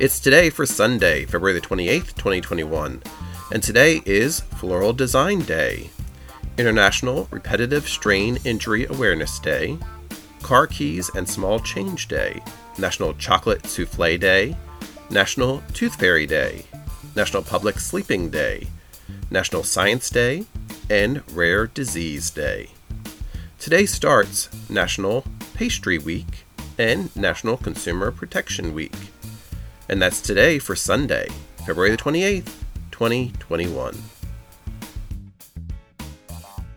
It's today for Sunday, February the 28th, 2021, and today is Floral Design Day, International Repetitive Strain Injury Awareness Day, Car Keys and Small Change Day, National Chocolate Souffle Day, National Tooth Fairy Day, National Public Sleeping Day, National Science Day, and Rare Disease Day. Today starts National Pastry Week and National Consumer Protection Week. And that's today for Sunday, February the 28th, 2021.